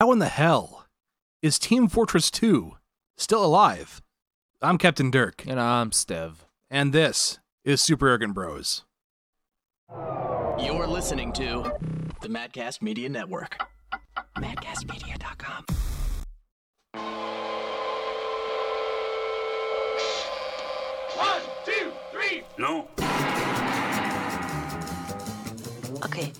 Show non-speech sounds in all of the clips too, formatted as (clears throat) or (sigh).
How in the hell is Team Fortress 2 still alive? I'm Captain Dirk, And I'm Stev. and this is Super Arrogant Bros. You're listening to the Madcast Media Network. MadcastMedia.com. One, two, three. No. Okay.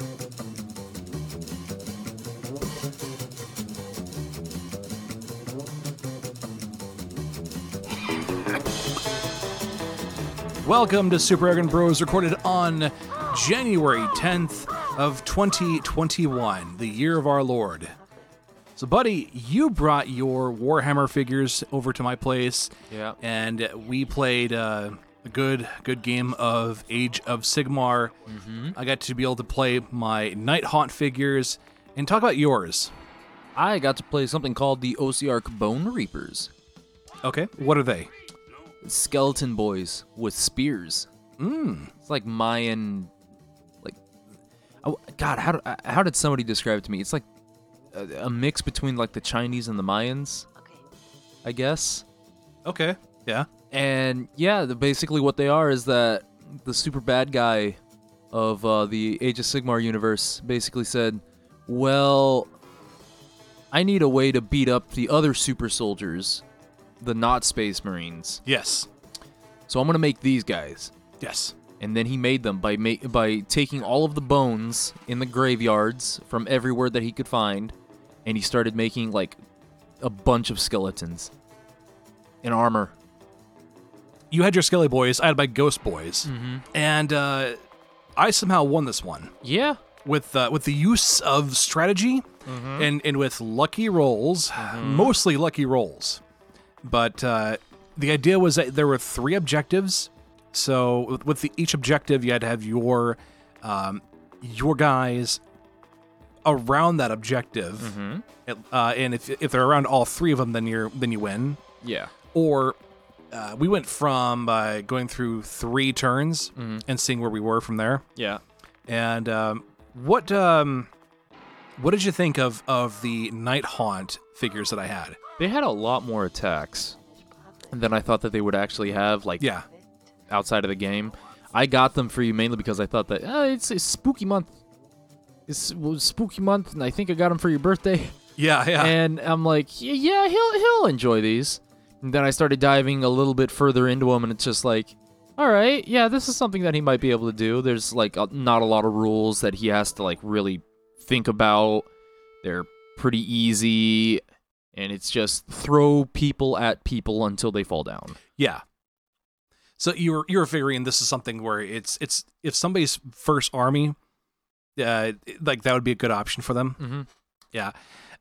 Welcome to Super Arrogant Bros, recorded on January 10th of 2021, the year of our Lord. So, buddy, you brought your Warhammer figures over to my place, Yeah. and we played uh, a good, good game of Age of Sigmar. I got to be able to play my Nighthaunt figures and talk about yours. I got to play something called the OCR Bone Reapers. Okay, what are they? Skeleton boys with spears. Mm. It's like Mayan, like, oh, God, how, do- how did somebody describe it to me? It's like a, a mix between like the Chinese and the Mayans, Okay. I guess. Okay, yeah. And yeah, the, basically what they are is that the super bad guy of uh, the Age of Sigmar universe basically said, "Well, I need a way to beat up the other super soldiers, the not Space Marines. Yes, So I'm gonna make these guys." yes. And then he made them by ma- by taking all of the bones in the graveyards from everywhere that he could find, and he started making like a bunch of skeletons in armor. You had your Skelly Boys, I had my Ghost Boys, and uh, I somehow won this one. Yeah, with uh, with the use of strategy and and with lucky rolls, mostly lucky rolls. But uh, the idea was that there were three objectives. So with, the, each objective, you had to have your um, your guys around that objective, uh, and if if they're around all three of them, then you're then you win. yeah. Or uh, we went from uh, going through three turns and seeing where we were from there. Yeah. And um, what um, what did you think of of the Nighthaunt figures that I had? They had a lot more attacks than I thought that they would actually have, like Yeah, outside of the game. I got them for you mainly because I thought that uh, it's, it's spooky month. It's it was spooky month, and I think I got them for your birthday. (laughs) yeah, yeah. And I'm like, yeah, yeah, he'll he'll enjoy these. And then I started diving a little bit further into them, and it's just like, all right, yeah, this is something that he might be able to do. There's like a, not a lot of rules that he has to like really think about. They're pretty easy, and it's just throw people at people until they fall down. yeah. So you're you were figuring this is something where it's it's if somebody's first army, uh, like that would be a good option for them. Mm-hmm. Yeah,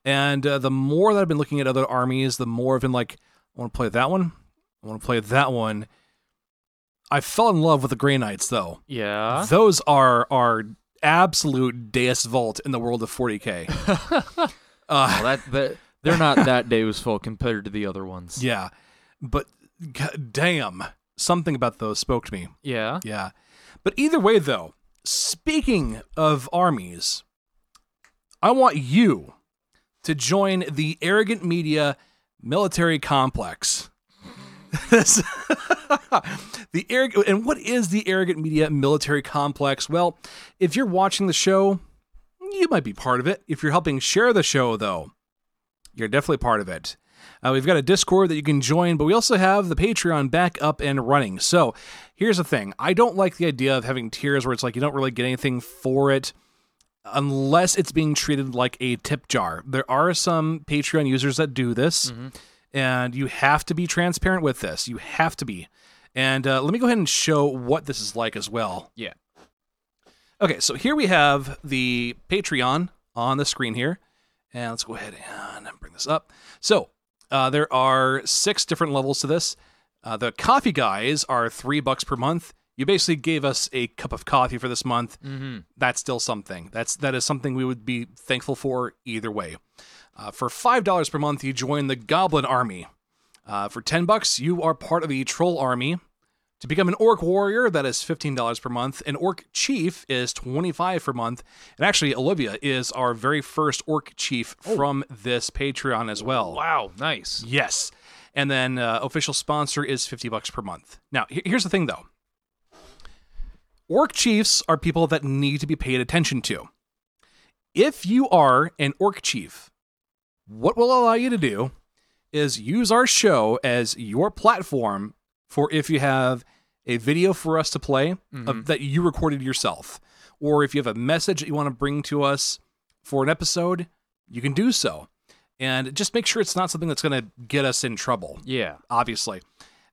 and uh, the more that I've been looking at other armies, the more I've been like, I want to play that one. I want to play that one. I fell in love with the Grey Knights though. Yeah. Those are are absolute Deus Vult in the world of 40k. uh, (laughs) Well, that, that they're not that (laughs) Deus Vult compared to the other ones. yeah, but god damn, something about those spoke to me. Yeah. Yeah, but either way, though, speaking of armies, I want you to join the Arrogant Media military complex. This- (laughs) the arrogant and what is the arrogant media military complex well if you're watching the show you might be part of it if you're helping share the show though you're definitely part of it. Uh, we've got a discord that you can join but we also have the patreon back up and running. So here's the thing. I don't like the idea of having tiers where it's like you don't really get anything for it unless it's being treated like a tip jar. There are some patreon users that do this and you have to be transparent with this. You have to be. And uh, let me go ahead and show what this is like as well. Yeah. Okay, so here we have the Patreon on the screen here. And let's go ahead and bring this up. So uh, there are six different levels to this. Uh, the coffee guys are three bucks per month. You basically gave us a cup of coffee for this month. Mm-hmm. That's still something. That's that is something we would be thankful for either way. Uh, for five dollars per month, you join the Goblin Army. Uh, for ten bucks, you are part of the Troll Army. To become an Orc Warrior, that is $15 per month. An Orc Chief is 25 per month. And actually, Olivia is our very first Orc Chief from this Patreon as well. Wow, nice. Yes. And then uh, official sponsor is 50 bucks per month. Now, here's the thing though. Orc chiefs are people that need to be paid attention to. If you are an orc chief, what will allow you to do is use our show as your platform for if you have a video for us to play of, that you recorded yourself, or if you have a message that you want to bring to us for an episode, you can do so. And just make sure it's not something that's going to get us in trouble Yeah. obviously.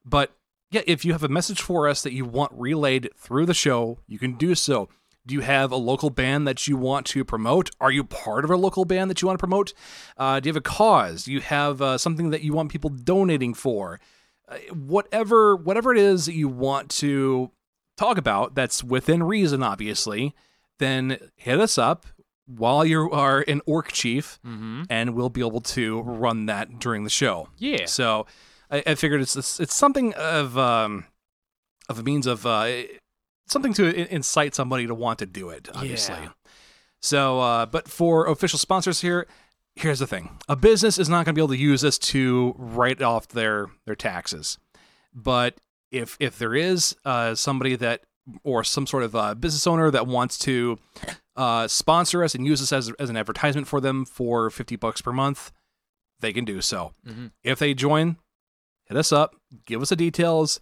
But yeah, if you have a message for us that you want relayed through the show, you can do so. Do you have a local band that you want to promote? Are you part of a local band that you want to promote? Uh, do you have a cause? Do you have uh, something that you want people donating for? Uh, whatever, whatever it is that you want to talk about, that's within reason, obviously. Then hit us up while you are an orc chief, and we'll be able to run that during the show. Yeah. So I, I figured it's, it's it's something of um of a means of uh something to incite somebody to want to do it. Obviously. Yeah. So, uh, but for official sponsors here, here's the thing: a business is not going to be able to use this to write off their their taxes. But if if there is uh, somebody that or some sort of uh, business owner that wants to uh, sponsor us and use this as as an advertisement for them for fifty bucks per month, they can do so. If they join, hit us up, give us the details,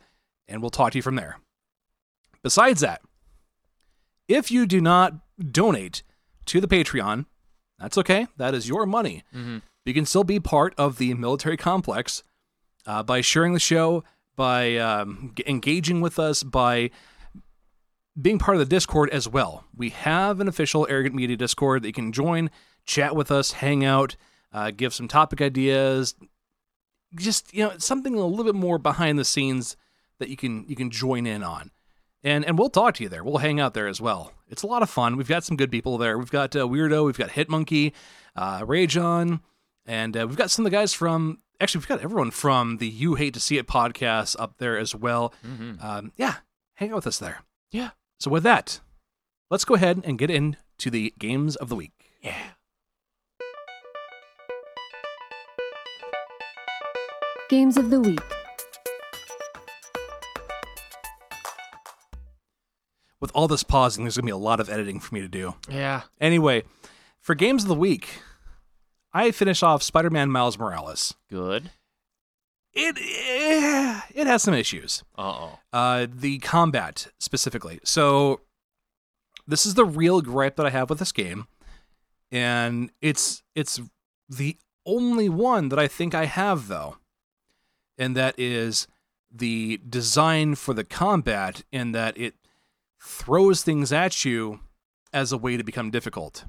and we'll talk to you from there. Besides that, if you do not donate to the Patreon, that's okay. That is your money. You can still be part of the military complex uh, by sharing the show, by um, g- engaging with us, by being part of the Discord as well. We have an official Arrogant Media Discord that you can join, chat with us, hang out, uh, give some topic ideas, just you know something a little bit more behind the scenes that you can you can join in on and and we'll talk to you there. We'll hang out there as well. It's a lot of fun. We've got some good people there. We've got uh, weirdo we've got hitmonkey uh rajon and uh, we've got some of the guys from actually we've got everyone from the you hate to see it podcast up there as well. Um, yeah hang out with us there. Yeah. so with that let's go ahead and get into the games of the week. Yeah. Games of the Week. With all this pausing there's gonna be a lot of editing for me to do Yeah. Anyway, for games of the week, I finish off Spider-Man Miles Morales. Good. It eh, it has some issues. Uh oh. Uh, the combat specifically. So this is the real gripe that I have with this game, and it's it's the only one that I think I have though, and that is the design for the combat in that it throws things at you as a way to become difficult.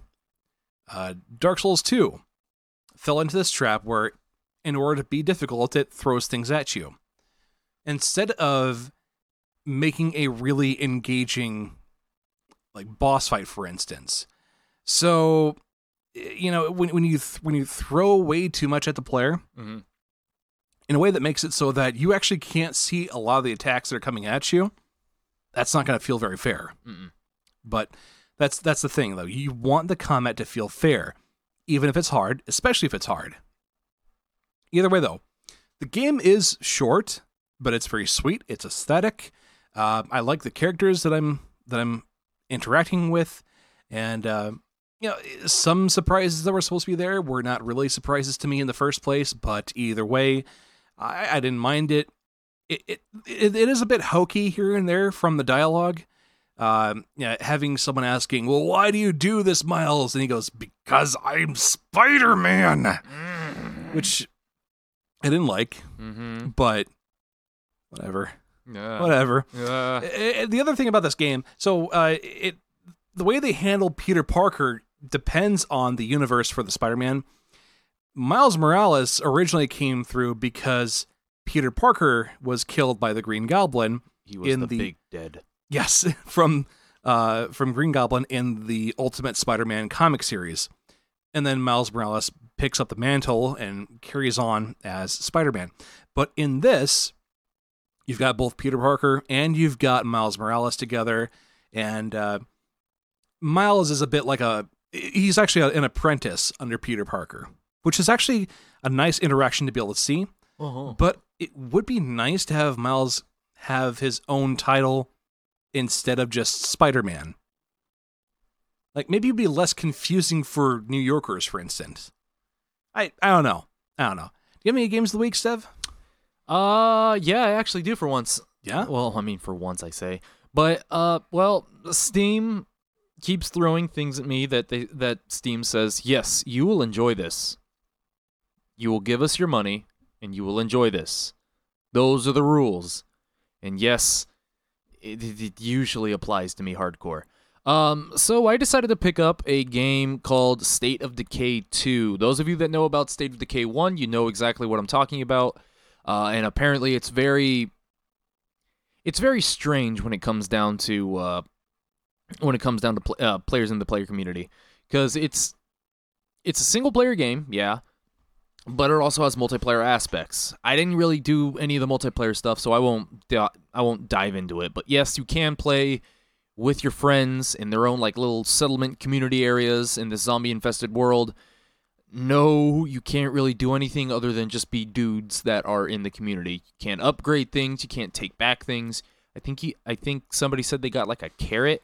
Uh, Dark Souls 2 fell into this trap where, in order to be difficult, it throws things at you. Instead of making a really engaging, like boss fight, for instance. So, you know, when when you th- when you throw way too much at the player, Mhm. in a way that makes it so that you actually can't see a lot of the attacks that are coming at you, that's not going to feel very fair. Mm-mm. But that's that's the thing though. You want the combat to feel fair, even if it's hard, especially if it's hard. Either way though, the game is short, but it's very sweet. It's aesthetic. Uh, I like the characters that I'm that I'm interacting with, and uh, you know some surprises that were supposed to be there were not really surprises to me in the first place. But either way, I, I didn't mind it. It, it. it it is a bit hokey here and there from the dialogue. Um, yeah, having someone asking, "Well, why do you do this, Miles?" and he goes, "Because I'm Spider Man," which I didn't like, Mm-hmm. but whatever, Yeah. whatever. Yeah. Uh, the other thing about this game, so uh, it the way they handle Peter Parker depends on the universe for the Spider-Man. Miles Morales originally came through because Peter Parker was killed by the Green Goblin. He was in the, the- big dead. Yes, (laughs) from uh, from Green Goblin in the Ultimate Spider-Man comic series, and then Miles Morales picks up the mantle and carries on as Spider-Man. But in this, you've got both Peter Parker and you've got Miles Morales together, and uh, Miles is a bit like a he's actually an apprentice under Peter Parker, which is actually a nice interaction to be able to see. Uh-huh. But it would be nice to have Miles have his own title instead of just Spider Man. Like maybe it'd be less confusing for New Yorkers, for instance. I I don't know. I don't know. Do you have any games of the week, Stev? Uh, yeah, I actually do for once. Yeah. Well, I mean, for once, I say. But uh, well, Steam keeps throwing things at me that they that Steam says, yes, you will enjoy this. You will give us your money, and you will enjoy this. Those are the rules. And yes, it, it, usually applies to me hardcore. Um, so I decided to pick up a game called State of Decay 2. Those of you that know about State of Decay 1, you know exactly what I'm talking about. Uh, and apparently it's very it's very strange when it comes down to uh, when it comes down to pl- uh, players in the player community because it's it's a single player game, yeah, but it also has multiplayer aspects. I didn't really do any of the multiplayer stuff, so I won't I won't dive into it. But yes, you can play with your friends in their own like little settlement community areas in this zombie infested world. No, you can't really do anything other than just be dudes that are in the community. You can't upgrade things, you can't take back things. I think he I think somebody said they got like a carrot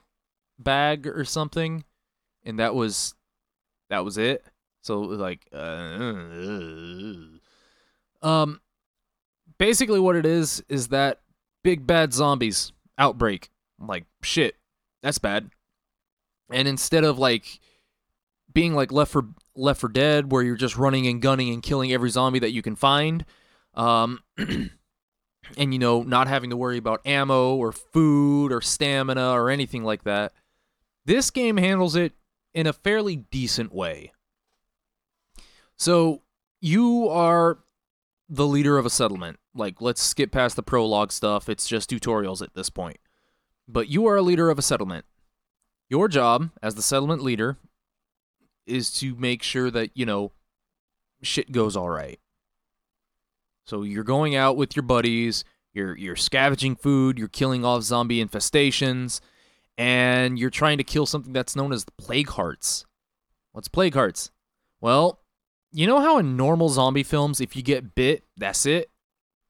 bag or something and that was that was it. So like uh, um basically what it is is that big bad zombies outbreak. Like shit, that's bad. And instead of like being like Left for Left for Dead, where you're just running and gunning and killing every zombie that you can find, um, (clears throat) and you know not having to worry about ammo or food or stamina or anything like that. This game handles it in a fairly decent way. So you are the leader of a settlement. Like, let's skip past the prologue stuff. It's just tutorials at this point. But you are a leader of a settlement. Your job as the settlement leader is to make sure that, you know, shit goes all right. So you're going out with your buddies, you're you're scavenging food, you're killing off zombie infestations, and you're trying to kill something that's known as the plague hearts. What's plague hearts? Well, you know how in normal zombie films if you get bit, that's it?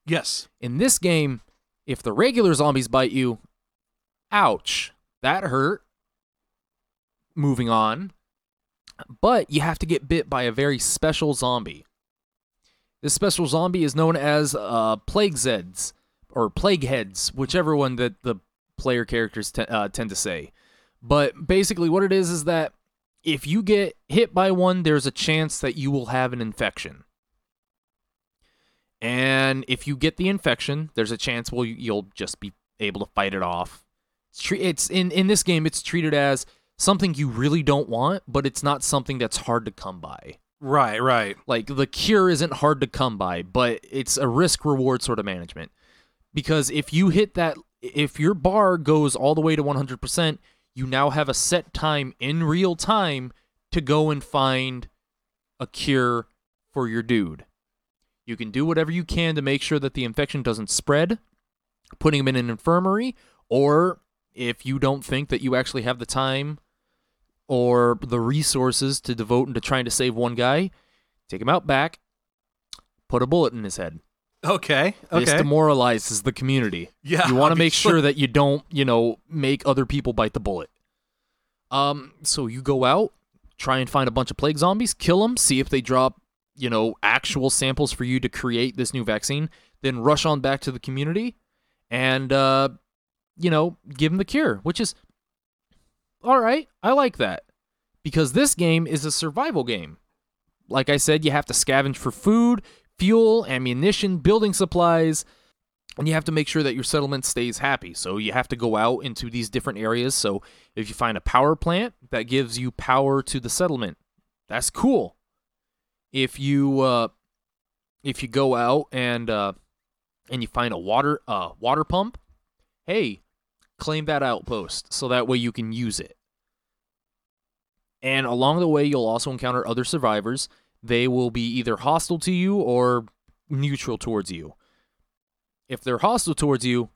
Yes. In this game, if the regular zombies bite you, ouch, that hurt. Moving on. But you have to get bit by a very special zombie. This special zombie is known as uh, Plague Zeds, or Plague Heads, whichever one that the player characters te- uh, tend to say. But basically, what it is is that if you get hit by one, there's a chance that you will have an infection. And if you get the infection, there's a chance well you'll just be able to fight it off. It's, tre- it's in in this game it's treated as something you really don't want, but it's not something that's hard to come by. Right, right. Like the cure isn't hard to come by, but it's a risk reward sort of management. Because if you hit that if your bar goes all the way to 100%, you now have a set time in real time to go and find a cure for your dude. You can do whatever you can to make sure that the infection doesn't spread, putting him in an infirmary, or if you don't think that you actually have the time or the resources to devote into trying to save one guy, take him out back, put a bullet in his head. Okay. Okay. This demoralizes the community. Yeah, You want to (laughs) make sure that you don't, you know, make other people bite the bullet. Um, so you go out, try and find a bunch of plague zombies, kill them, see if they drop, you know, actual samples for you to create this new vaccine, then rush on back to the community and uh, you know, give them the cure, which is all right. I like that. Because this game is a survival game. Like I said, you have to scavenge for food, fuel, ammunition, building supplies, and you have to make sure that your settlement stays happy. So you have to go out into these different areas. So if you find a power plant that gives you power to the settlement, that's cool. If you uh, if you go out and uh, and you find a water uh, water pump, hey, claim that outpost so that way you can use it. And along the way, you'll also encounter other survivors. They will be either hostile to you or neutral towards you. If they're hostile towards you,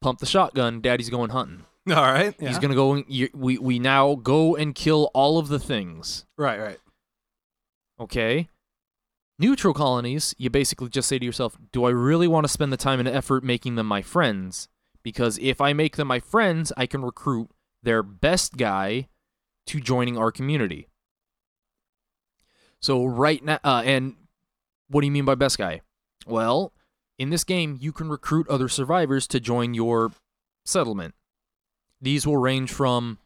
pump the shotgun. Daddy's going hunting. (laughs) All right. Yeah. He's gonna go. And, you, we we now go and kill all of the things. right. Right. Okay. Neutral colonies, you basically just say to yourself, do I really want to spend the time and effort making them my friends? Because if I make them my friends, I can recruit their best guy to joining our community. So right now, uh, and what do you mean by best guy? Well, in this game, you can recruit other survivors to join your settlement. These will range from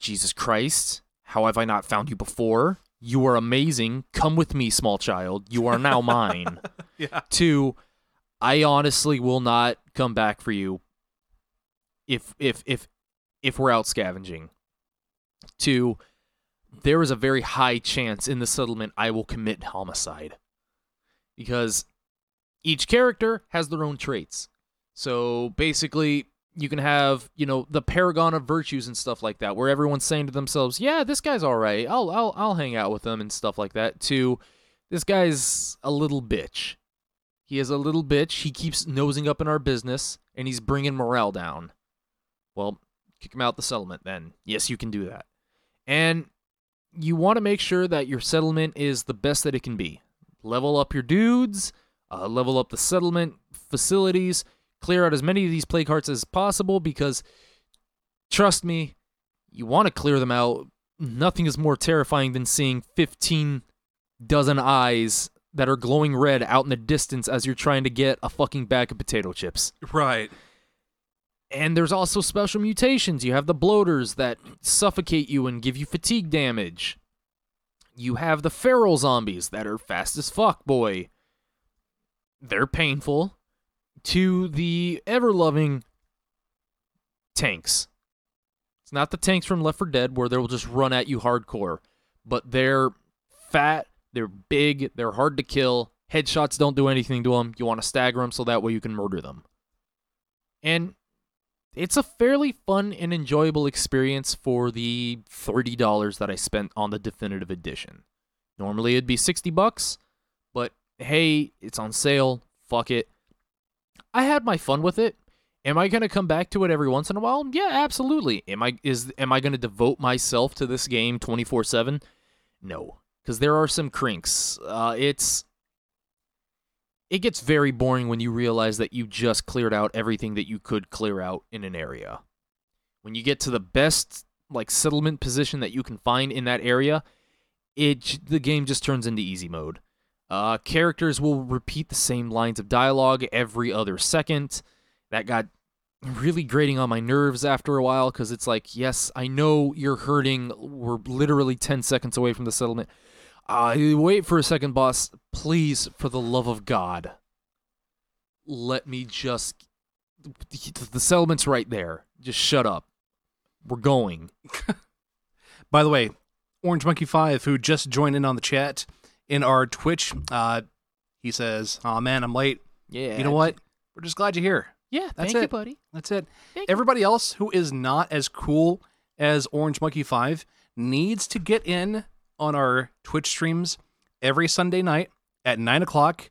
Jesus Christ, how have I not found you before? You are amazing. Come with me, small child. You are now mine. (laughs) Yeah. To I honestly will not come back for you if if if if we're out scavenging. To there is a very high chance in the settlement I will commit homicide. Because each character has their own traits. So basically, you can have, you know, the paragon of virtues and stuff like that, where everyone's saying to themselves, "Yeah, this guy's all right. I'll I'll I'll hang out with him and stuff like that." To this guy's a little bitch. He is a little bitch. He keeps nosing up in our business and he's bringing morale down. Well, kick him out the settlement then. Yes, you can do that. And you want to make sure that your settlement is the best that it can be. Level up your dudes, uh, level up the settlement facilities, clear out as many of these plague hearts as possible because, trust me, you want to clear them out. Nothing is more terrifying than seeing 15 dozen eyes that are glowing red out in the distance as you're trying to get a fucking bag of potato chips. Right. And there's also special mutations. You have the bloaters that suffocate you and give you fatigue damage. You have the feral zombies that are fast as fuck, boy. They're painful. To the ever loving tanks. It's not the tanks from Left 4 Dead where they'll just run at you hardcore, but they're fat, they're big, they're hard to kill. Headshots don't do anything to them. You want to stagger them so that way you can murder them. And it's a fairly fun and enjoyable experience for the $30 that I spent on the definitive edition. Normally it'd be 60 bucks, but hey, it's on sale. Fuck it. I had my fun with it. Am I going to come back to it every once in a while? Yeah, absolutely. Am I is am I going to devote myself to this game 24/7? No, cuz there are some crinks. Uh, it's it gets very boring when you realize that you just cleared out everything that you could clear out in an area. When you get to the best like settlement position that you can find in that area, it the game just turns into easy mode. Uh, characters will repeat the same lines of dialogue every other second. That got really grating on my nerves after a while because it's like, yes, I know you're hurting. We're literally 10 seconds away from the settlement. Uh, wait for a second, boss. Please, for the love of God, let me just. The settlement's right there. Just shut up. We're going. (laughs) By the way, Orange Monkey Five, who just joined in on the chat in our Twitch, uh, he says, "Oh man, I'm late. Yeah. You know what? We're just glad you're here. Yeah, That's thank you, it. buddy. That's it. Thank you. Everybody else who is not as cool as Orange Monkey 5 needs to get in on our Twitch streams every Sunday night at 9 o'clock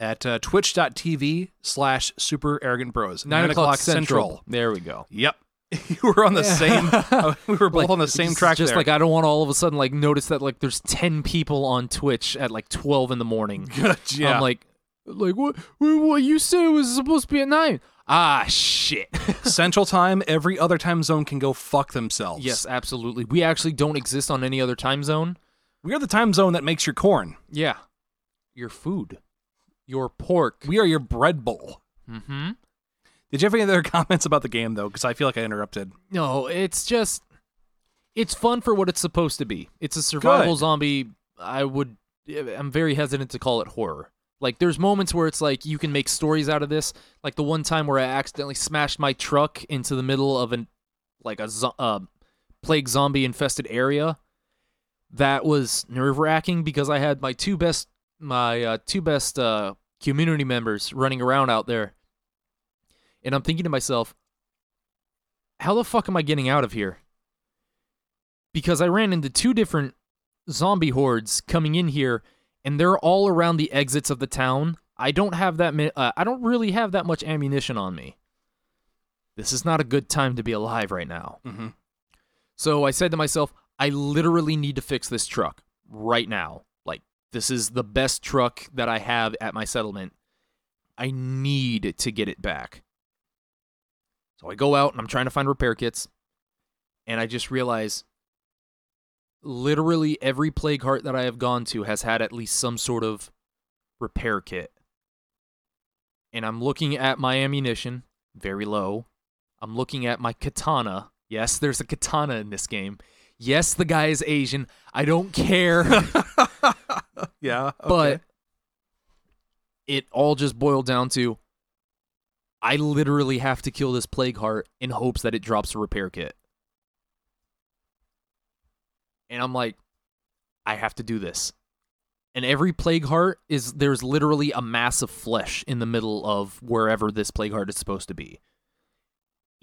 at uh, twitch.tv slash super arrogant bros. Nine, o'clock, central. There we go. Yep. (laughs) you were on the same, (laughs) uh, we were both on the same track Just there. like I don't want to all of a sudden like notice that like there's ten people on Twitch at like twelve in the morning. (laughs) yeah. I'm like, like what? What what you said was supposed to be at nine? Ah, shit. Central time, every other time zone can go fuck themselves. yes, absolutely. We actually don't exist on any other time zone. We are the time zone that makes your corn. Yeah, your food, your pork. We are your bread bowl. mm-hmm. Did you have any other (laughs) comments about the game, though? Because I feel like I interrupted. No, it's just it's fun for what it's supposed to be. It's a survival Good. zombie. I would I'm very hesitant to call it horror. Like there's moments where it's like you can make stories out of this. Like the one time where I accidentally smashed my truck into the middle of an like a zo- uh, plague zombie infested area. That was nerve wracking because I had my two best my uh, two best uh, community members running around out there, and I'm thinking to myself, how the fuck am I getting out of here? Because I ran into two different zombie hordes coming in here, and they're all around the exits of the town, I don't have that. mi- Uh, I don't really have that much ammunition on me. This is not a good time to be alive right now. Mm-hmm. So I said to myself, I literally need to fix this truck right now. Like, this is the best truck that I have at my settlement. I need to get it back. So I go out and I'm trying to find repair kits. And I just realize literally every plague heart that I have gone to has had at least some sort of repair kit. And I'm looking at my ammunition, very low. I'm looking at my katana. Yes, there's a katana in this game. Yes, the guy is Asian. I don't care. (laughs) Yeah. but it all just boiled down to I literally have to kill this plague heart in hopes that it drops a repair kit. And I'm like, I have to do this. And every plague heart is there's literally a mass of flesh in the middle of wherever this plague heart is supposed to be.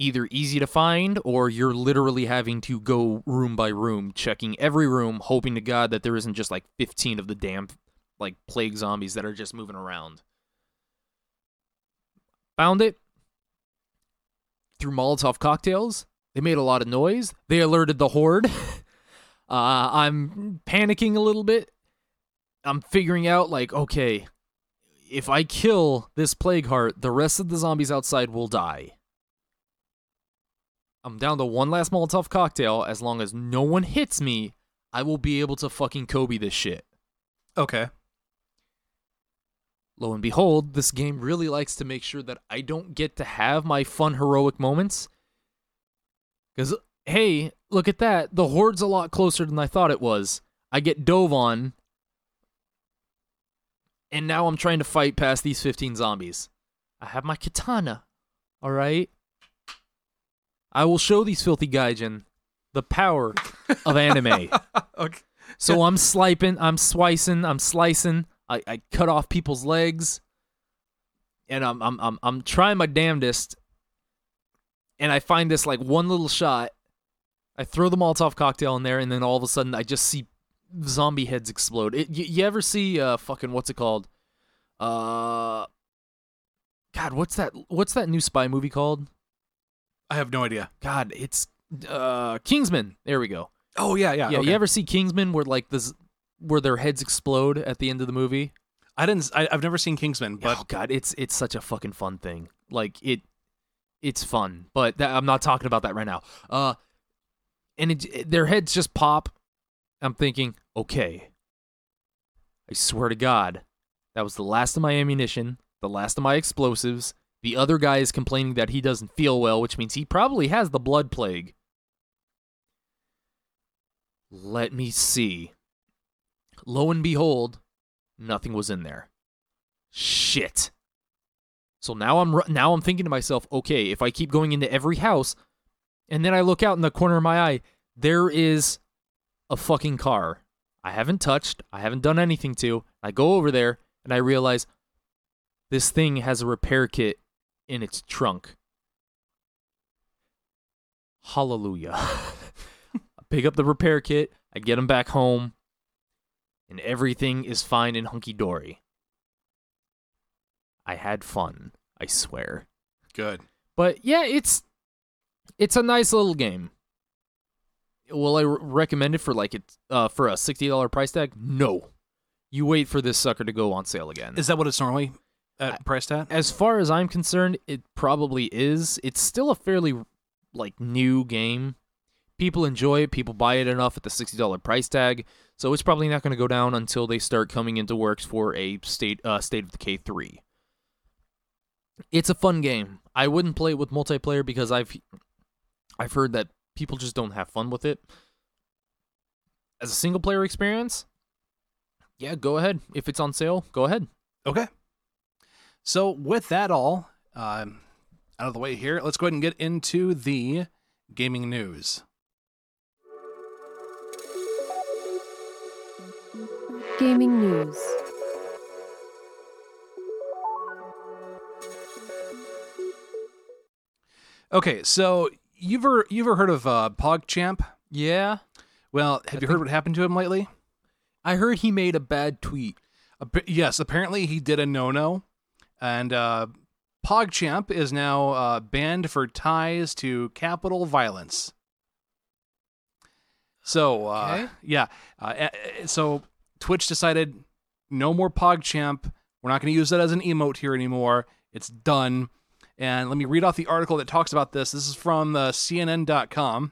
Either easy to find or you're literally having to go room by room, checking every room, hoping to God that there isn't just like 15 of the damn like plague zombies that are just moving around. Found it through Molotov cocktails. They made a lot of noise. They alerted the horde. (laughs) uh, I'm panicking a little bit. I'm figuring out like, okay, if I kill this plague heart, the rest of the zombies outside will die. I'm down to one last Molotov cocktail. As long as no one hits me, I will be able to fucking Kobe this shit. Okay. Lo and behold, this game really likes to make sure that I don't get to have my fun heroic moments. Because, hey, look at that. The horde's a lot closer than I thought it was. I get dove on, and now I'm trying to fight past these 15 zombies. I have my katana, alright? I will show these filthy gaijin the power of anime. (laughs) Okay. So I'm sliping, I'm swicing, I'm slicing. I, I cut off people's legs, and I'm I'm I'm I'm trying my damnedest. And I find this like one little shot. I throw the Molotov cocktail in there, and then all of a sudden I just see zombie heads explode. It, you, you ever see uh fucking what's it called? Uh, God, what's that? What's that new spy movie called? I have no idea. God, it's uh Kingsman. There we go. Oh yeah, yeah. Yeah, okay. you ever see Kingsman where like this where their heads explode at the end of the movie? I didn't. I, I've never seen Kingsman, but oh god, it's it's such a fucking fun thing. Like it, it's fun, but that, I'm not talking about that right now. Uh, and it, it- their heads just pop. I'm thinking, okay. I swear to God, that was the last of my ammunition, the last of my explosives. The other guy is complaining that he doesn't feel well, which means he probably has the blood plague. Let me see. Lo and behold, nothing was in there. Shit. So now I'm now I'm thinking to myself, okay, if I keep going into every house, and then I look out in the corner of my eye, there is a fucking car. I haven't touched. I haven't done anything to. I go over there and I realize this thing has a repair kit in its trunk. Hallelujah. I (laughs) pick up the repair kit, I get him back home, and everything is fine and hunky dory. I had fun, I swear. good. But yeah, it's it's a nice little game. Will I re- recommend it for like it uh, for a sixty dollar price tag? No. You wait for this sucker to go on sale again. Is that what it's normally at priced at? as far as I'm concerned, it probably is. It's still a fairly like new game. People enjoy it. People buy it enough at the sixty dollar price tag, so it's probably not going to go down until they start coming into works for a state uh, state of decay three. It's a fun game. I wouldn't play it with multiplayer because I've I've heard that people just don't have fun with it. As a single player experience, yeah, go ahead. If it's on sale, go ahead. Okay. So with that all um, out of the way here, let's go ahead and get into the gaming news. Gaming news. Okay, so you've ever you've ever heard of uh, PogChamp? Yeah. Well, have you heard what happened to him lately? I heard he made a bad tweet. Appa- yes, apparently he did a no-no, and uh, PogChamp is now uh, banned for ties to capital violence. So, uh, Okay. yeah, uh, eh, eh, so Twitch decided no more PogChamp. We're not going to use that as an emote here anymore. It's done. And let me read off the article that talks about this. This is from uh, CNN.com.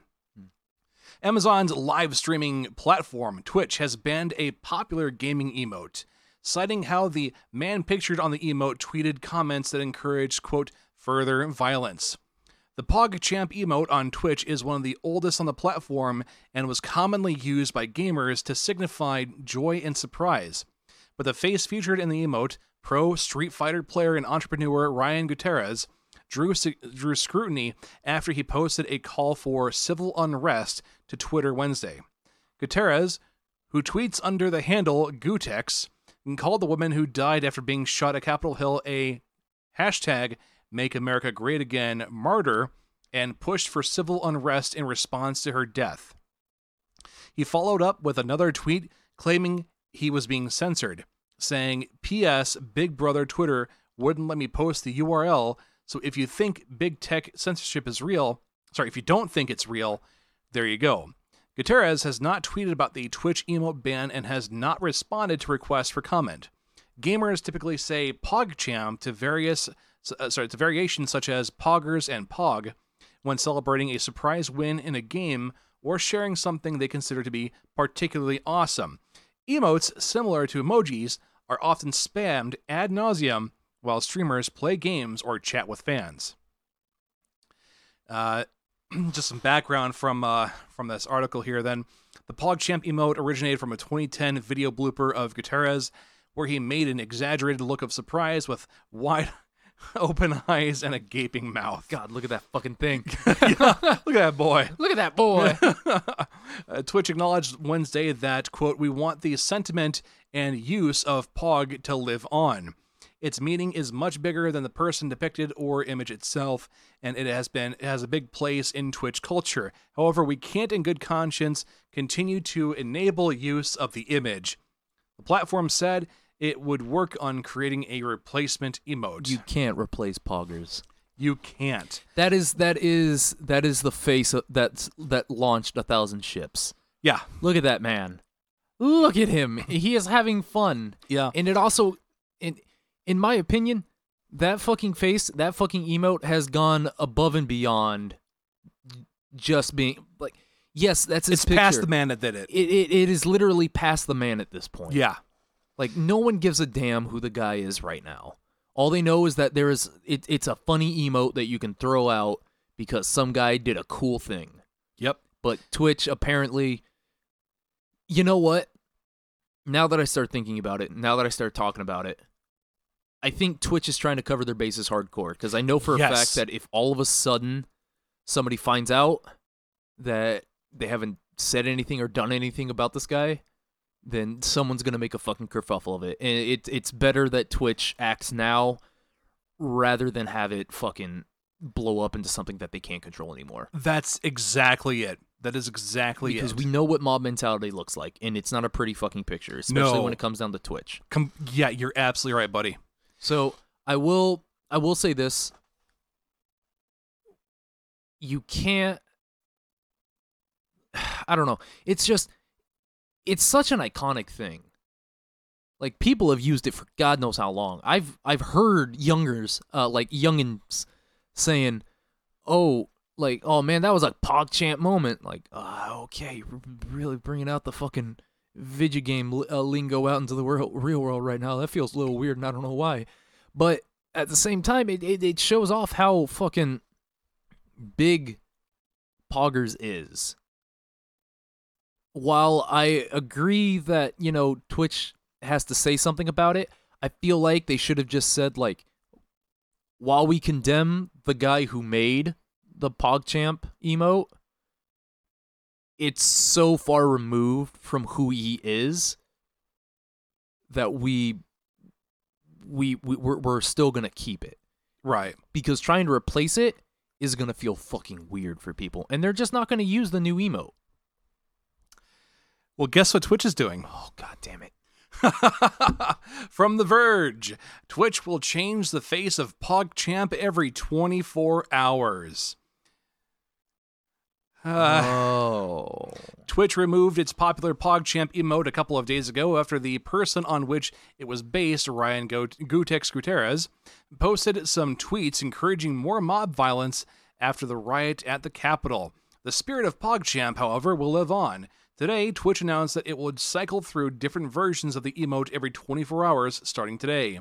Amazon's live streaming platform, Twitch, has banned a popular gaming emote, citing how the man pictured on the emote tweeted comments that encouraged, quote, further violence. The PogChamp emote on Twitch is one of the oldest on the platform and was commonly used by gamers to signify joy and surprise. But the face featured in the emote, pro Street Fighter player and entrepreneur Ryan Gutierrez, drew, drew scrutiny after he posted a call for civil unrest to Twitter Wednesday. Gutierrez, who tweets under the handle Gootecks, called the woman who died after being shot at Capitol Hill a hashtag Make America Great Again martyr and pushed for civil unrest in response to her death. He followed up with another tweet claiming he was being censored, saying, P.S. Big Brother Twitter wouldn't let me post the URL, so if you think big tech censorship is real, sorry, if you don't think it's real, there you go. Gutierrez has not tweeted about the Twitch emote ban and has not responded to requests for comment. Gamers typically say PogChamp to various uh, sorry, to variations such as Poggers and Pog when celebrating a surprise win in a game or sharing something they consider to be particularly awesome. Emotes, similar to emojis, are often spammed ad nauseum while streamers play games or chat with fans. Uh, (clears throat) just some background from uh, from this article here. Then, the PogChamp emote originated from a 2010 video blooper of Gutierrez, where he made an exaggerated look of surprise with wide (laughs) open eyes and a gaping mouth. God, look at that fucking thing. (laughs) Yeah, look at that boy. (laughs) look at that boy. Uh, Twitch acknowledged Wednesday that, quote, we want the sentiment and use of POG to live on. Its meaning is much bigger than the person depicted or image itself, and it has been it has a big place in Twitch culture. However, we can't in good conscience continue to enable use of the image. The platform said it would work on creating a replacement emote. you can't replace poggers. you can't. That is that is that is the face of, that's that launched a thousand ships. Yeah. Look at that man. Look at him. He is having fun. Yeah. And it also in in my opinion, that fucking face, that fucking emote has gone above and beyond just being like yes, that's his It's past the man that did it. It, it it is literally past the man at this point. Yeah. Like no one gives a damn who the guy is right now. All they know is that there is it, it's a funny emote that you can throw out because some guy did a cool thing. Yep. But Twitch apparently you know what? Now that I start thinking about it, now that I start talking about it, I think Twitch is trying to cover their bases hardcore because I know for a Yes. fact that if all of a sudden somebody finds out that they haven't said anything or done anything about this guy, then someone's gonna make a fucking kerfuffle of it. And it it's better that Twitch acts now rather than have it fucking blow up into something that they can't control anymore. That's exactly it. That is exactly Because it. we know what mob mentality looks like, and it's not a pretty fucking picture, especially No. when it comes down to Twitch. Com- yeah, you're absolutely right, buddy. So I will I will say this. You can't (sighs) I don't know. It's just it's such an iconic thing. Like people have used it for God knows how long. I've I've heard youngers, uh like youngins saying, "Oh, like oh man, that was a PogChamp moment." Like, "Ah, okay, really bringing out the fucking video game uh, lingo out into the world, real world right now. That feels a little weird, and I don't know why. But at the same time, it, it, it shows off how fucking big Poggers is. While I agree that, you know, Twitch has to say something about it, I feel like they should have just said, like, while we condemn the guy who made the PogChamp emote, it's so far removed from who he is that we we, we we're, we're still gonna keep it Right. because trying to replace it is gonna feel fucking weird for people, and they're just not gonna use the new emote. Well, guess what Twitch is doing? Oh god damn it! (laughs) From The Verge, Twitch will change the face of PogChamp every 24 hours. Uh, oh. Twitch removed its popular PogChamp emote a couple of days ago after the person on which it was based, Ryan Gootecks Gutierrez, posted some tweets encouraging more mob violence after the riot at the Capitol. The spirit of PogChamp, however, will live on. Today, Twitch announced that it would cycle through different versions of the emote every 24 hours starting today.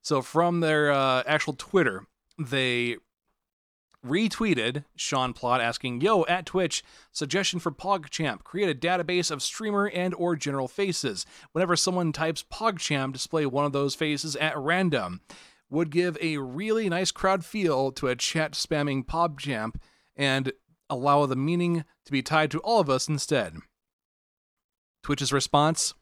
So, from their uh, actual Twitter, they retweeted Sean Plot asking, "Yo, at Twitch, suggestion for PogChamp: create a database of streamer and or general faces. Whenever someone types PogChamp, display one of those faces at random. Would give a really nice crowd feel to a chat spamming PogChamp and allow the meaning to be tied to all of us instead." Twitch's response: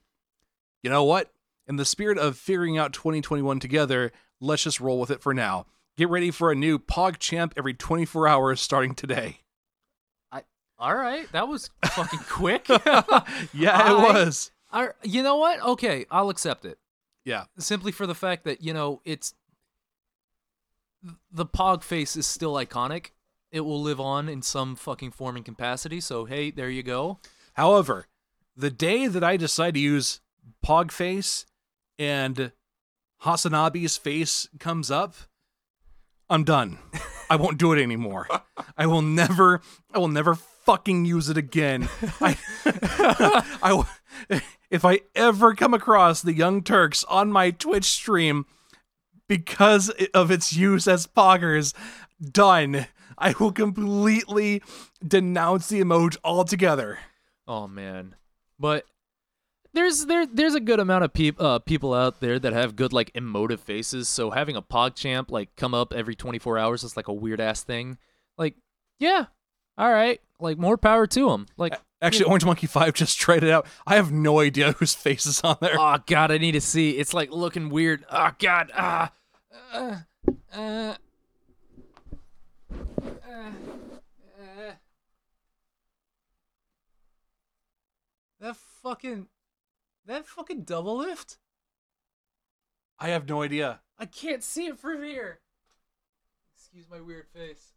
"You know what? In the spirit of figuring out 2021 together, let's just roll with it for now." Get ready for a new PogChamp every 24 hours starting today. All right, that was fucking quick. (laughs) Yeah, I- it was. I, you know what? Okay, I'll accept it. Yeah. Simply for the fact that, you know, it's the Pog face is still iconic. It will live on in some fucking form and capacity. So, hey, there you go. However, the day that I decide to use Pog face and Hasanabi's face comes up, I'm done. I won't do it anymore. I will never I will never fucking use it again. (laughs) I. if I ever come across the Young Turks on my Twitch stream because of its use as poggers, done. I will completely denounce the emoji altogether. Oh man, but there's there there's a good amount of peop, uh, people out there that have good like emotive faces. So having a PogChamp like come up every 24 hours is like a weird ass thing. Like, yeah, all right, like more power to them. Like, Actually, Orange Monkey 5 (laughs) just tried it out. I have no idea (laughs) whose face is on there. oh god, I need to see. It's like looking weird. Oh god, ah, uh, uh, that fucking that fucking double lift. I have no idea. I can't see it from here. Excuse my weird face.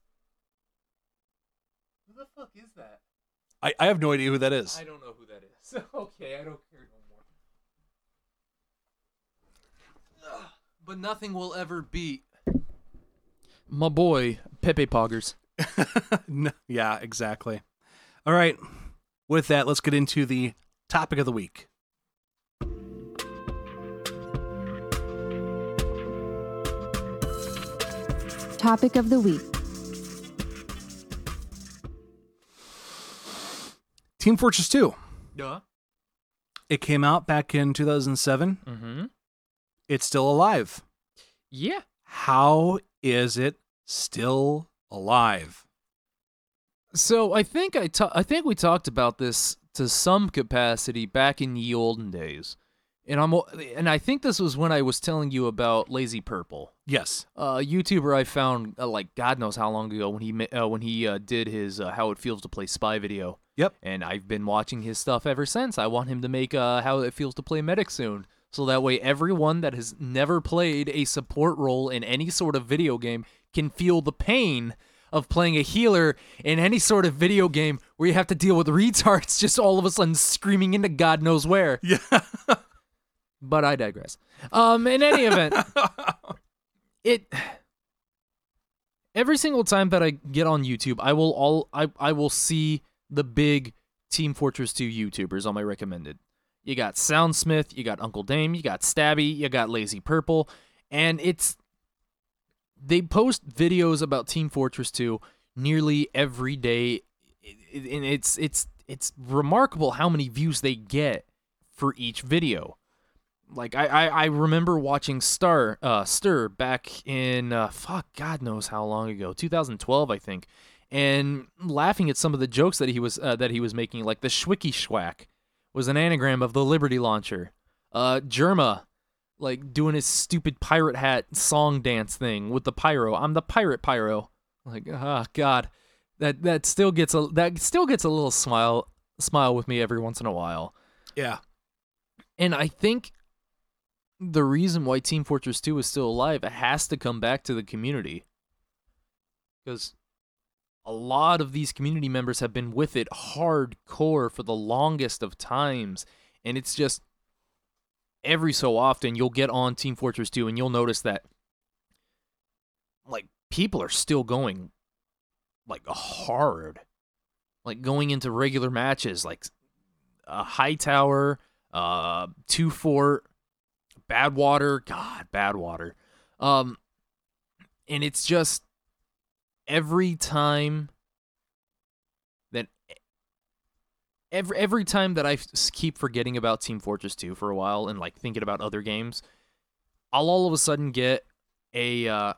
Who the fuck is that? I, I have no idea who that is. I don't know who that is. (laughs) okay, I don't care no more. Ugh, but nothing will ever beat my boy Pepe Poggers. (laughs) No- yeah, exactly. All right. With that, let's get into the topic of the week. Topic of the week. Team Fortress 2. Yeah. It came out back in 2007. Mm-hmm. It's still alive. Yeah. How is it still alive? So I think I ta- I think we talked about this to some capacity back in the olden days, and I'm and I think this was when I was telling you about Lazy Purple. Yes. uh, YouTuber I found uh, like God knows how long ago when he uh, when he uh, did his uh, how it feels to play spy video. Yep. And I've been watching his stuff ever since. I want him to make uh, how it feels to play medic soon, so that way everyone that has never played a support role in any sort of video game can feel the pain of playing a healer in any sort of video game where you have to deal with retards (laughs) just all of a sudden screaming into God knows where. Yeah. (laughs) But I digress. Um, in any event, (laughs) it every single time that I get on YouTube, I will all I I will see the big Team Fortress 2 YouTubers on my recommended. You got Soundsmith, you got Uncle Dane, you got Stabby, you got Lazy Purple, and it's they post videos about Team Fortress 2 nearly every day, and it's it's it's remarkable how many views they get for each video like I, I, I remember watching Star uh Stir back in uh, fuck God knows how long ago 2012 I think and laughing at some of the jokes that he was uh, that he was making like the Schwicky Schwack was an anagram of the Liberty Launcher. Uh Jerma like doing his stupid pirate hat song dance thing with the pyro. I'm the pirate pyro. Like ah God. That that still gets a that still gets a little smile smile with me every once in a while. Yeah. and I think the reason why Team Fortress 2 is still alive, has to come back to the community. Because a lot of these community members have been with it hardcore for the longest of times. And it's just every so often you'll get on Team Fortress 2 and you'll notice that like people are still going like hard. Like going into regular matches like a high tower, uh 2Fort, Badwater, god, Badwater. Um and it's just every time that every every time that I keep forgetting about Team Fortress 2 for a while and like thinking about other games, I'll all of a sudden get a uh,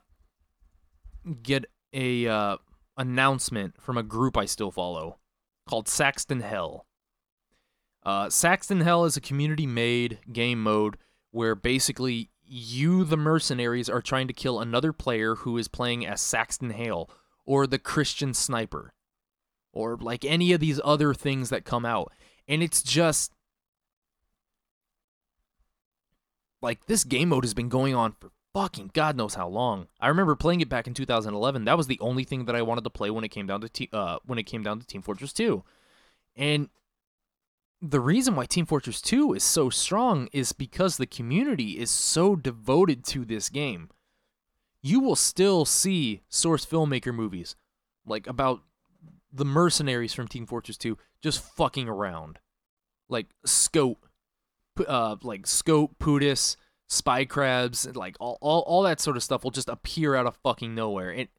get a uh, announcement from a group I still follow called Saxton Hell. Uh, Saxton Hell is a community-made game mode where basically you, the mercenaries, are trying to kill another player who is playing as Saxton Hale or the Christian Sniper or like any of these other things that come out. And it's just like this game mode has been going on for fucking God knows how long. I remember playing it back in 2011. That was the only thing that I wanted to play when it came down to uh when it came down to Team Fortress 2. And the reason why Team Fortress 2 is so strong is because the community is so devoted to this game. You will still see source filmmaker movies like about the mercenaries from Team Fortress 2 just fucking around. Like Scope uh, like Scope, Pootis, Spy Crabs, like all, all, all that sort of stuff will just appear out of fucking nowhere. It,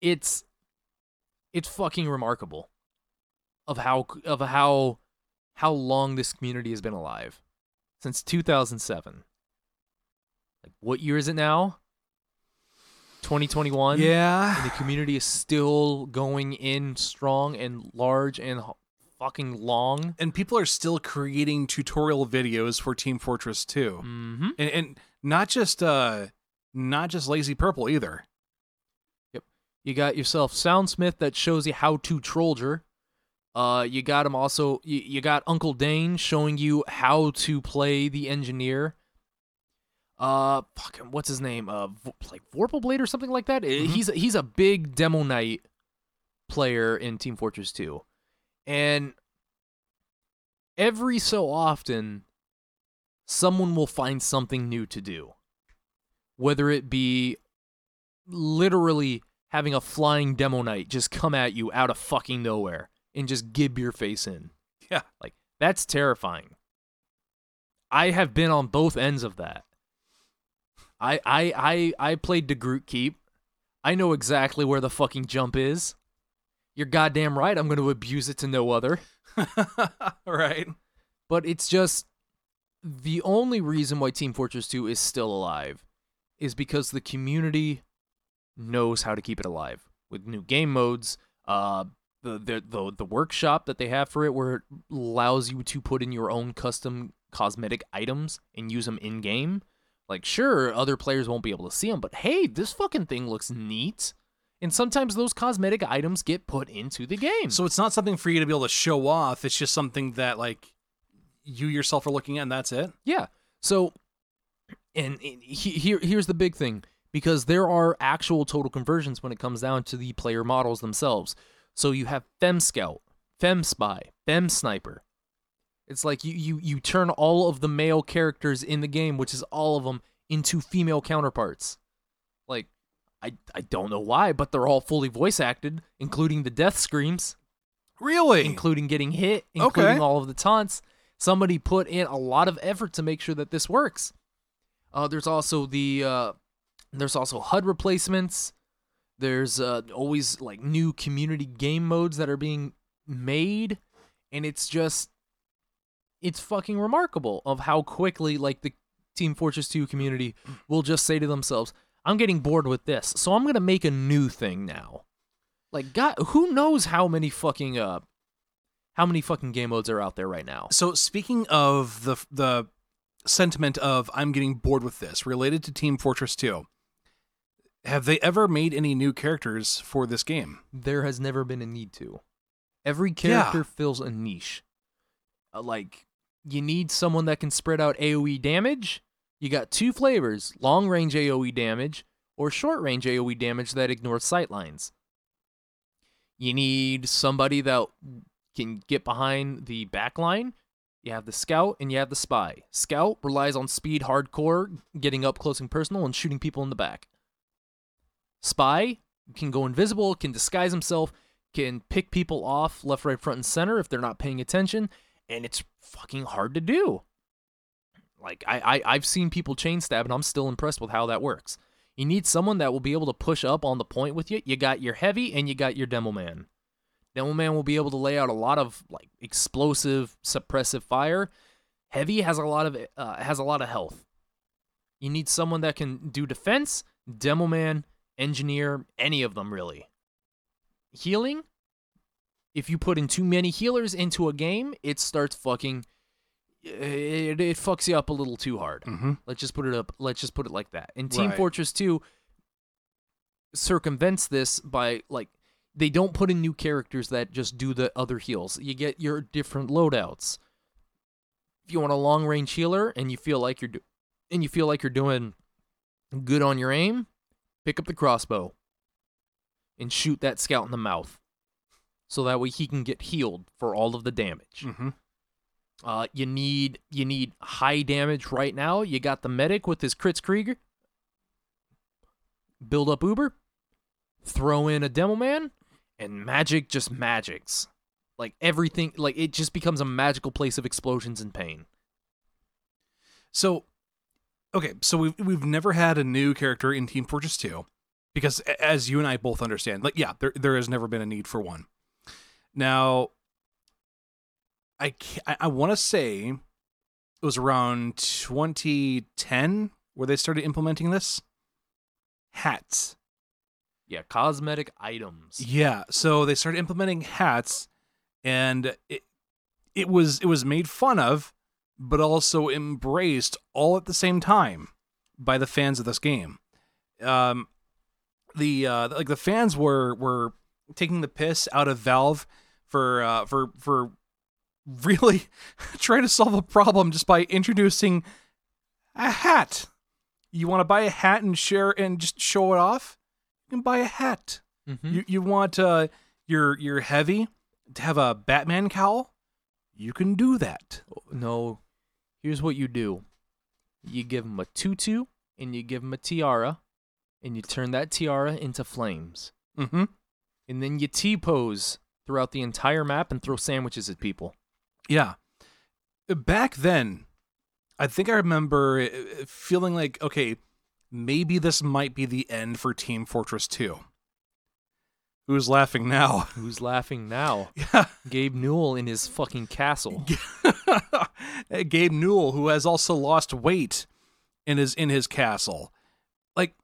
it's, it's fucking remarkable of how of how how long this community has been alive since 2007. Like what year is it now? 2021. Yeah. And the community is still going in strong and large and fucking long. And people are still creating tutorial videos for Team Fortress 2. Mm-hmm. And, and not just uh not just Lazy Purple either. Yep. You got yourself Soundsmith that shows you how to Trolldier. Uh, you got him also. You, you got Uncle Dane showing you how to play the engineer. Uh, fucking what's his name? Uh, like Vorpal Blade or something like that. Uh, Mhm. He's he's a big Demo Knight player in Team Fortress 2, and every so often, someone will find something new to do, whether it be literally having a flying demo knight just come at you out of fucking nowhere and just gib your face in. Yeah. Like that's terrifying. I have been on both ends of that. I I I I played DeGroot Keep. I know exactly where the fucking jump is. You're goddamn right. I'm going to abuse it to no other. (laughs) right. But it's just the only reason why Team Fortress 2 is still alive is because the community knows how to keep it alive with new game modes. Uh, the the the, the workshop that they have for it, where it allows you to put in your own custom cosmetic items and use them in game. Like, sure, other players won't be able to see them, but hey, this fucking thing looks neat. And sometimes those cosmetic items get put into the game. So it's not something for you to be able to show off. It's just something that like you yourself are looking at and that's it. Yeah. So, and, and he, here here's the big thing because there are actual total conversions when it comes down to the player models themselves. So you have Fem Scout, Fem Spy, Fem Sniper. It's like you you you turn all of the male characters in the game, which is all of them, into female counterparts. Like I I don't know why, but they're all fully voice acted, including the death screams Really? including getting hit, including Okay. all of the taunts. Somebody put in a lot of effort to make sure that this works. Uh, there's also the uh, there's also HUD replacements. There's uh, always like new community game modes that are being made, and it's just it's fucking remarkable of how quickly like the Team Fortress 2 community will just say to themselves, "I'm getting bored with this, so I'm gonna make a new thing now." Like, God, who knows how many fucking uh, how many fucking game modes are out there right now? So speaking of the the sentiment of I'm getting bored with this related to Team Fortress 2. Have they ever made any new characters for this game? There has never been a need to. Every Yeah. character fills a niche. Uh, like, you need someone that can spread out AoE damage. You got two flavors long range AoE damage or short range AoE damage that ignores sightlines. You need somebody that can get behind the back line. You have the scout and you have the spy. Scout relies on speed hardcore, getting up close and personal, and shooting people in the back. Spy can go invisible, can disguise himself, can pick people off left, right, front, and center if they're not paying attention, and it's fucking hard to do. Like I, I I've seen people chain stab, and I'm still impressed with how that works. You need someone that will be able to push up on the point with you. You got your heavy and you got your demo man. Demo man will be able to lay out a lot of like explosive, suppressive fire. Heavy has a lot of uh, has a lot of health. You need someone that can do defense, demo man, engineer, any of them really. Healing. If you put in too many healers into a game, it starts fucking. It, it fucks you up a little too hard. Mm-hmm. Let's just put it up. Let's just put it like that. And Team Right. Fortress 2 circumvents this by like they don't put in new characters that just do the other heals. You get your different loadouts. If you want a long range healer and you feel like you're do- and you feel like you're doing good on your aim, pick up the crossbow and shoot that scout in the mouth. So that way he can get healed for all of the damage. Mm-hmm. Uh, you need you need high damage right now. You got the medic with his Kritzkrieg. Build up Uber. Throw in a demo man, and magic just magics. Like everything, like it just becomes a magical place of explosions and pain. So, okay, so we've we've never had a new character in Team Fortress 2 because, as you and I both understand, like yeah, there there has never been a need for one. Now, I I, I want to say it was around 2010 where they started implementing this hats. Yeah, cosmetic items. Yeah, so they started implementing hats, and it it was it was made fun of, but also embraced all at the same time by the fans of this game. Um, the uh, like the fans were were taking the piss out of Valve for uh, for for really (laughs) trying to solve a problem just by introducing a hat. You want to buy a hat and share and just show it off? You can buy a hat. Mhm. You you want uh your your heavy to have a Batman cowl? You can do that. No, here's what you do: you give him a tutu and you give him a tiara, and you turn that tiara into flames. Mm-hmm. and then you T pose throughout the entire map and throw sandwiches at people. Yeah. Back then, I think I remember uh, feeling like, okay, maybe this might be the end for Team Fortress 2. Who's laughing now? (laughs) Who's laughing now? (laughs) Yeah. Gabe Newell in his fucking castle. (laughs) Gabe Newell, who has also lost weight and is in his castle. Like,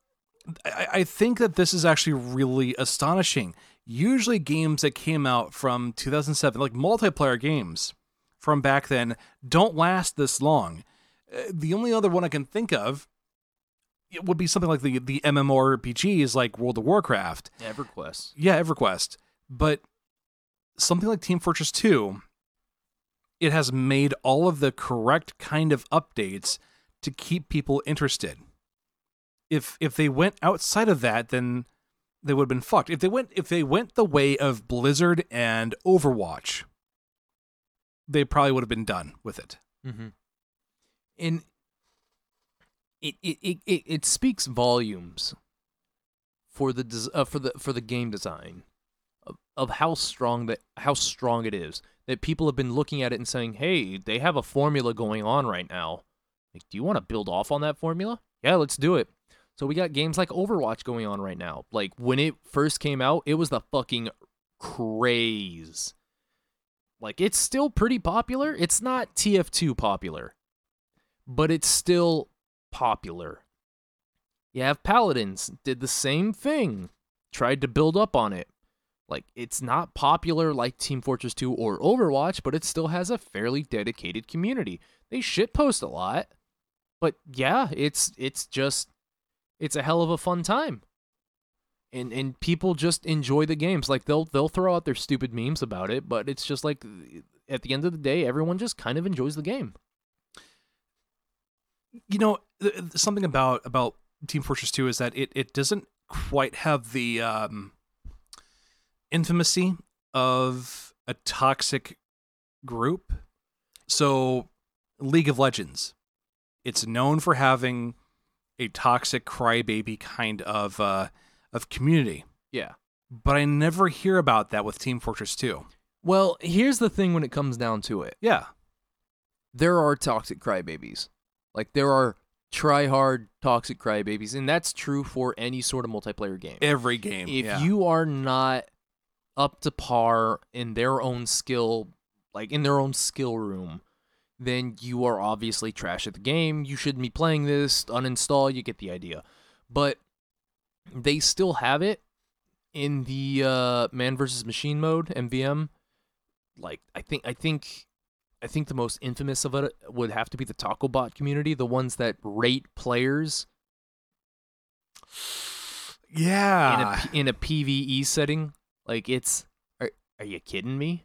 I, I think that this is actually really astonishing. Usually, games that came out from 2007, like multiplayer games from back then, don't last this long. Uh, the only other one I can think of it would be something like the the MMORPGs like World of Warcraft. EverQuest. Yeah, EverQuest. But something like Team Fortress 2, it has made all of the correct kind of updates to keep people interested. If if they went outside of that, then they would have been fucked. If they went if they went the way of Blizzard and Overwatch, they probably would have been done with it. Mm-hmm. And it it, it it speaks volumes for the des- uh, for the for the game design of, of how strong that how strong it is that people have been looking at it and saying, "Hey, they have a formula going on right now. Like, do you want to build off on that formula? Yeah, let's do it." So we got games like Overwatch going on right now. Like when it first came out, it was the fucking craze. Like it's still pretty popular. It's not TF2 popular, but it's still popular. You have Paladins did the same thing, tried to build up on it. Like it's not popular like Team Fortress 2 or Overwatch, but it still has a fairly dedicated community. They shitpost a lot, but yeah, it's it's just it's a hell of a fun time. And and people just enjoy the games. Like they'll they'll throw out their stupid memes about it, but it's just like at the end of the day, everyone just kind of enjoys the game. You know th- th- something about about Team Fortress 2 is that it it doesn't quite have the um intimacy of a toxic group. So League of Legends, it's known for having a toxic crybaby kind of uh of community. Yeah. But I never hear about that with Team Fortress 2. Well, here's the thing when it comes down to it. Yeah. There are toxic crybabies. Like there are try hard toxic crybabies, and that's true for any sort of multiplayer game. Every game. if yeah. you are not up to par in their own skill like in their own skill room then you are obviously trash at the game you shouldn't be playing this uninstall you get the idea but they still have it in the uh, man versus machine mode mvm like i think i think i think the most infamous of it would have to be the taco bot community the ones that rate players yeah. in a in a PVE setting. Like it's are are you kidding me?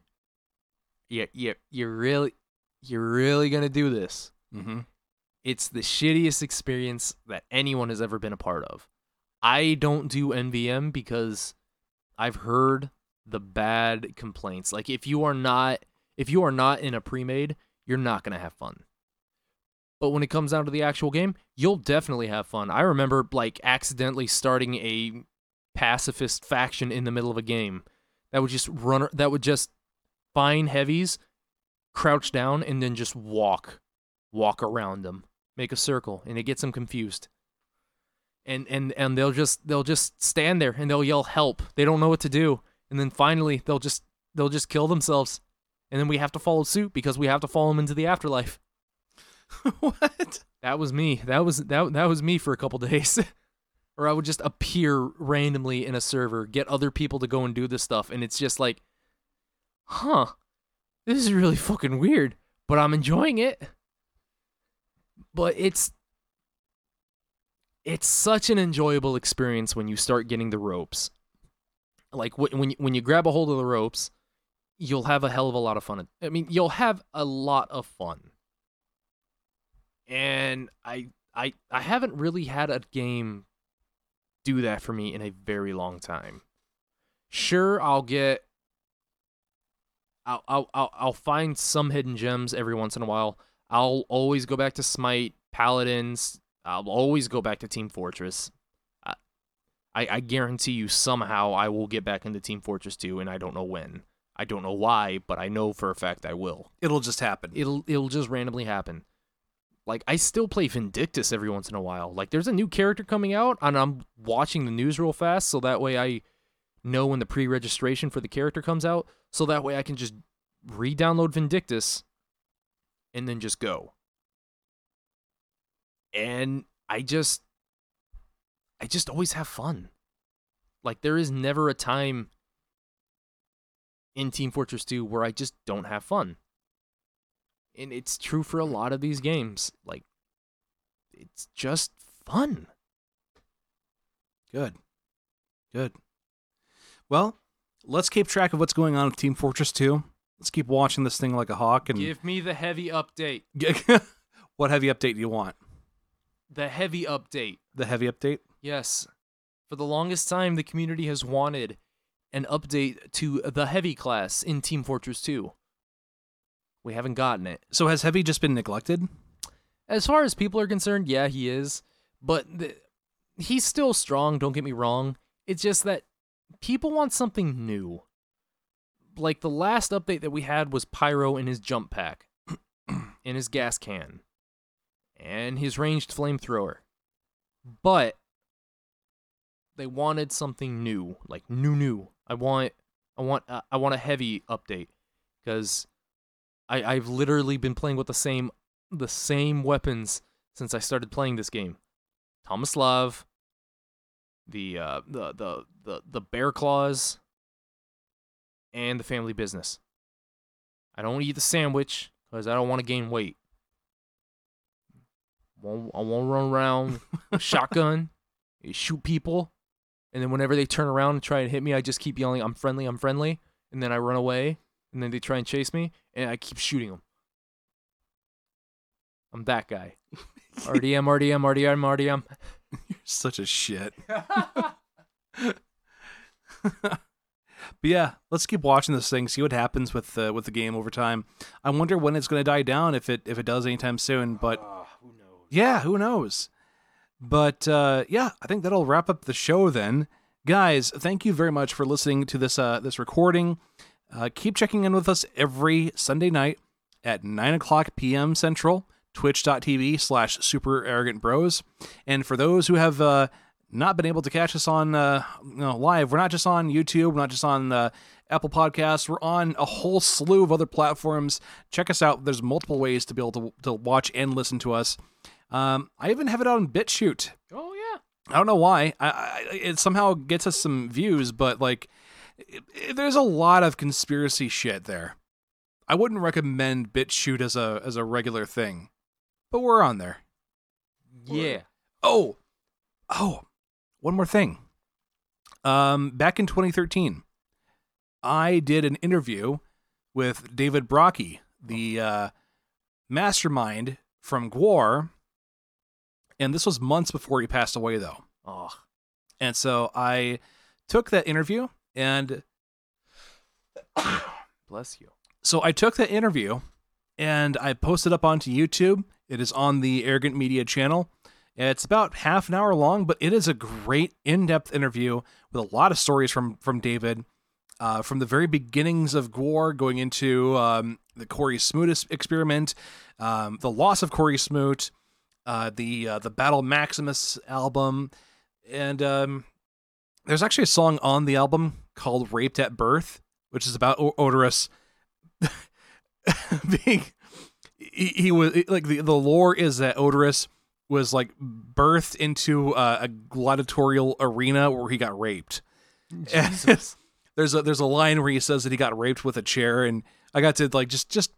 Yeah, yeah, you're really you're really gonna do this. mm-hmm. It's the shittiest experience that anyone has ever been a part of. I don't do MvM because I've heard the bad complaints. Like if you are not if you are not in a pre-made, you're not gonna have fun. But when it comes down to the actual game, you'll definitely have fun. I remember like accidentally starting a pacifist faction in the middle of a game that would just run that would just find heavies, crouch down and then just walk walk around them, make a circle and it gets them confused. And and and they'll just they'll just stand there and they'll yell help. They don't know what to do. And then finally they'll just they'll just kill themselves. And then we have to follow suit because we have to follow them into the afterlife. (laughs) what? That was me. That was that that was me for a couple (laughs) days. or I would just appear randomly in a server, get other people to go and do this stuff, and it's just like, huh, this is really fucking weird, but I'm enjoying it. But it's it's such an enjoyable experience when you start getting the ropes. Like wh- when you, when you grab a hold of the ropes, you'll have a hell of a lot of fun. I mean, you'll have a lot of fun and I I I haven't really had a game do that for me in a very long time. Sure, I'll get I'll I'll I'll, find some hidden gems every once in a while. I'll always go back to Smite, Paladins. I'll always go back to Team Fortress. I I guarantee you somehow I will get back into Team Fortress 2 and I don't know when. I don't know why, but I know for a fact I will. It'll just happen. It'll it'll just randomly happen. Like I still play Vindictus every once in a while. Like there's a new character coming out and I'm watching the news real fast so that way I know when the pre-registration for the character comes out so that way I can just re-download Vindictus and then just go. And I just I just always have fun. Like there is never a time in Team Fortress 2 where I just don't have fun and it's true for a hmm. lot of these games. Like, it's just fun. Good. Good. Well, let's keep track of what's going on with Team Fortress 2. Let's keep watching this thing like a hawk and Give me the heavy update. (laughs) what heavy update do you want? The heavy update. The heavy update? Yes. For the longest time, the community has wanted an update to the heavy class in Team Fortress 2. We haven't gotten it. So has heavy just been neglected? As far as people are concerned, yeah, he is. But the, he's still strong, don't get me wrong. It's just that people want something new. Like the last update that we had was Pyro in his jump pack, (clears throat) in his gas can, and his ranged flamethrower. But they wanted something new, like new new. I want I want uh, I want a heavy update cuz I I've literally been playing with the same the same weapons since I started playing this game. Tomislav, the uh, the the the the bear claws, and the family business. I don't eat the sandwich because I don't want to gain weight. Won't, I won't run around with (laughs) shotgun, and shoot people, and then whenever they turn around and try and hit me, I just keep yelling, "I'm friendly, I'm friendly," and then I run away, and then they try and chase me, and I keep shooting them. I'm that guy. (laughs) RDM, RDM, RDM, RDM. (laughs) You're such a shit. (laughs) but yeah, let's keep watching this thing, see what happens with the with the game over time. I wonder when it's going to die down if it if it does anytime soon. But ah, yeah, who knows? But uh, yeah, I think that'll wrap up the show then, guys. Thank you very much for listening to this uh, this recording. Uh, keep checking in with us every Sunday night at 9 o'clock p.m. Central, twitch.tv slash super arrogant bros. And for those who have uh, not been able to catch us on uh, you know, live, we're not just on YouTube, we're not just on uh, Apple Podcasts, we're on a whole slew of other platforms. Check us out. There's multiple ways to be able to, to watch and listen to us. Um, I even have it on BitChute. Oh, yeah. I don't know why. I, I, it somehow gets us some views, but like, it, it- there's a lot of conspiracy shit there. I wouldn't recommend BitChute as a as a regular thing, but we're on there. Yeah. Oh, oh, one more thing. Um, back in 2013, I did an interview with David Brockie, the uh, mastermind from Gwar, and this was months before he passed away, though. Oh, And so I took that interview and (coughs) bless you. so I took that interview and I posted up onto YouTube. It is on the Arrogant Media channel. It's about half an hour long, but it is a great in-depth interview with a lot of stories from from David, uh, from the very beginnings of Gwar, going into um, the Cory Smoot experiment, um, the loss of Cory Smoot, uh, the uh, the Battle Maximus album, and um, there's actually a song on the album called "Raped at Birth," which is about o- Oderus (laughs) being he, he was like the, the lore is that Oderus was like birthed into uh, a gladiatorial arena where he got raped. (laughs) There's a there's a line where he says that he got raped with a chair, and I got to like just just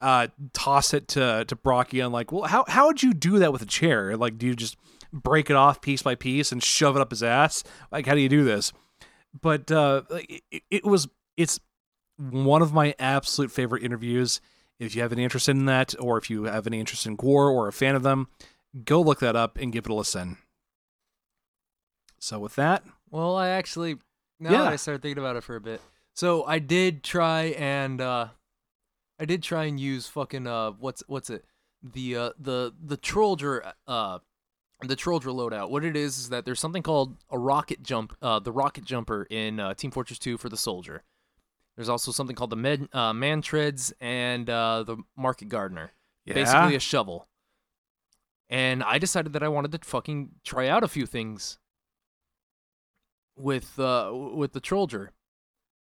uh, toss it to to Brockie. I'm like, well, how how would you do that with a chair? Like, do you just break it off piece by piece and shove it up his ass? Like, how do you do this? But uh, it, it was it's one of my absolute favorite interviews. If you have any interest in that, or if you have any interest in Gwar or a fan of them, go look that up and give it a listen. So with that, Well, I actually now Yeah. that I started thinking about it for a bit. So I did try and uh I did try and use fucking uh what's what's it? The uh the the Trolldier uh the Trolldier loadout. What it is is that there's something called a rocket jump uh the rocket jumper in uh, Team Fortress 2 for the soldier. There's also something called the med, uh, Mantreads and uh, the market gardener. yeah, Basically a shovel. And I decided that I wanted to fucking try out a few things with uh with the Trolldier.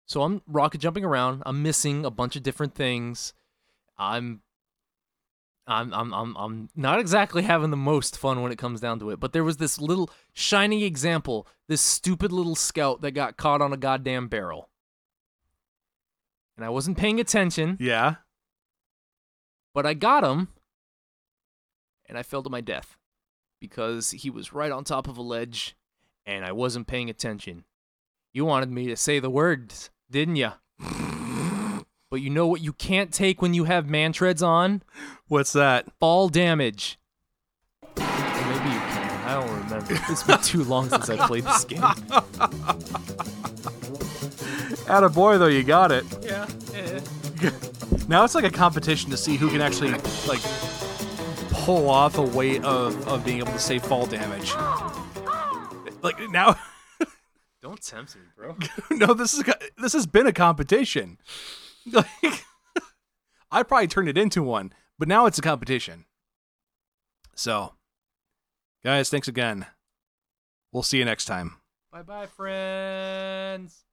So I'm rocket jumping around. I'm missing a bunch of different things. I'm I'm I'm I'm I'm not exactly having the most fun when it comes down to it. But there was this little shining example, this stupid little scout that got caught on a goddamn barrel. And I wasn't paying attention, yeah. but I got him and I fell to my death because he was right on top of a ledge and I wasn't paying attention. You wanted me to say the words, didn't you? (laughs) but you know what you can't take when you have Mantreads on? What's that? Fall damage. Or maybe you can. I don't remember. (laughs) It's been too long since I played this game. (laughs) At a boy though, you got it. Yeah. Now it's like a competition to see who can actually like pull off a weight of of being able to save fall damage. (gasps) Like now, Don't tempt me, bro. (laughs) no, this is this has been a competition. Like, (laughs) I probably turned it into one, but now it's a competition. So, guys, thanks again. We'll see you next time. Bye bye, friends.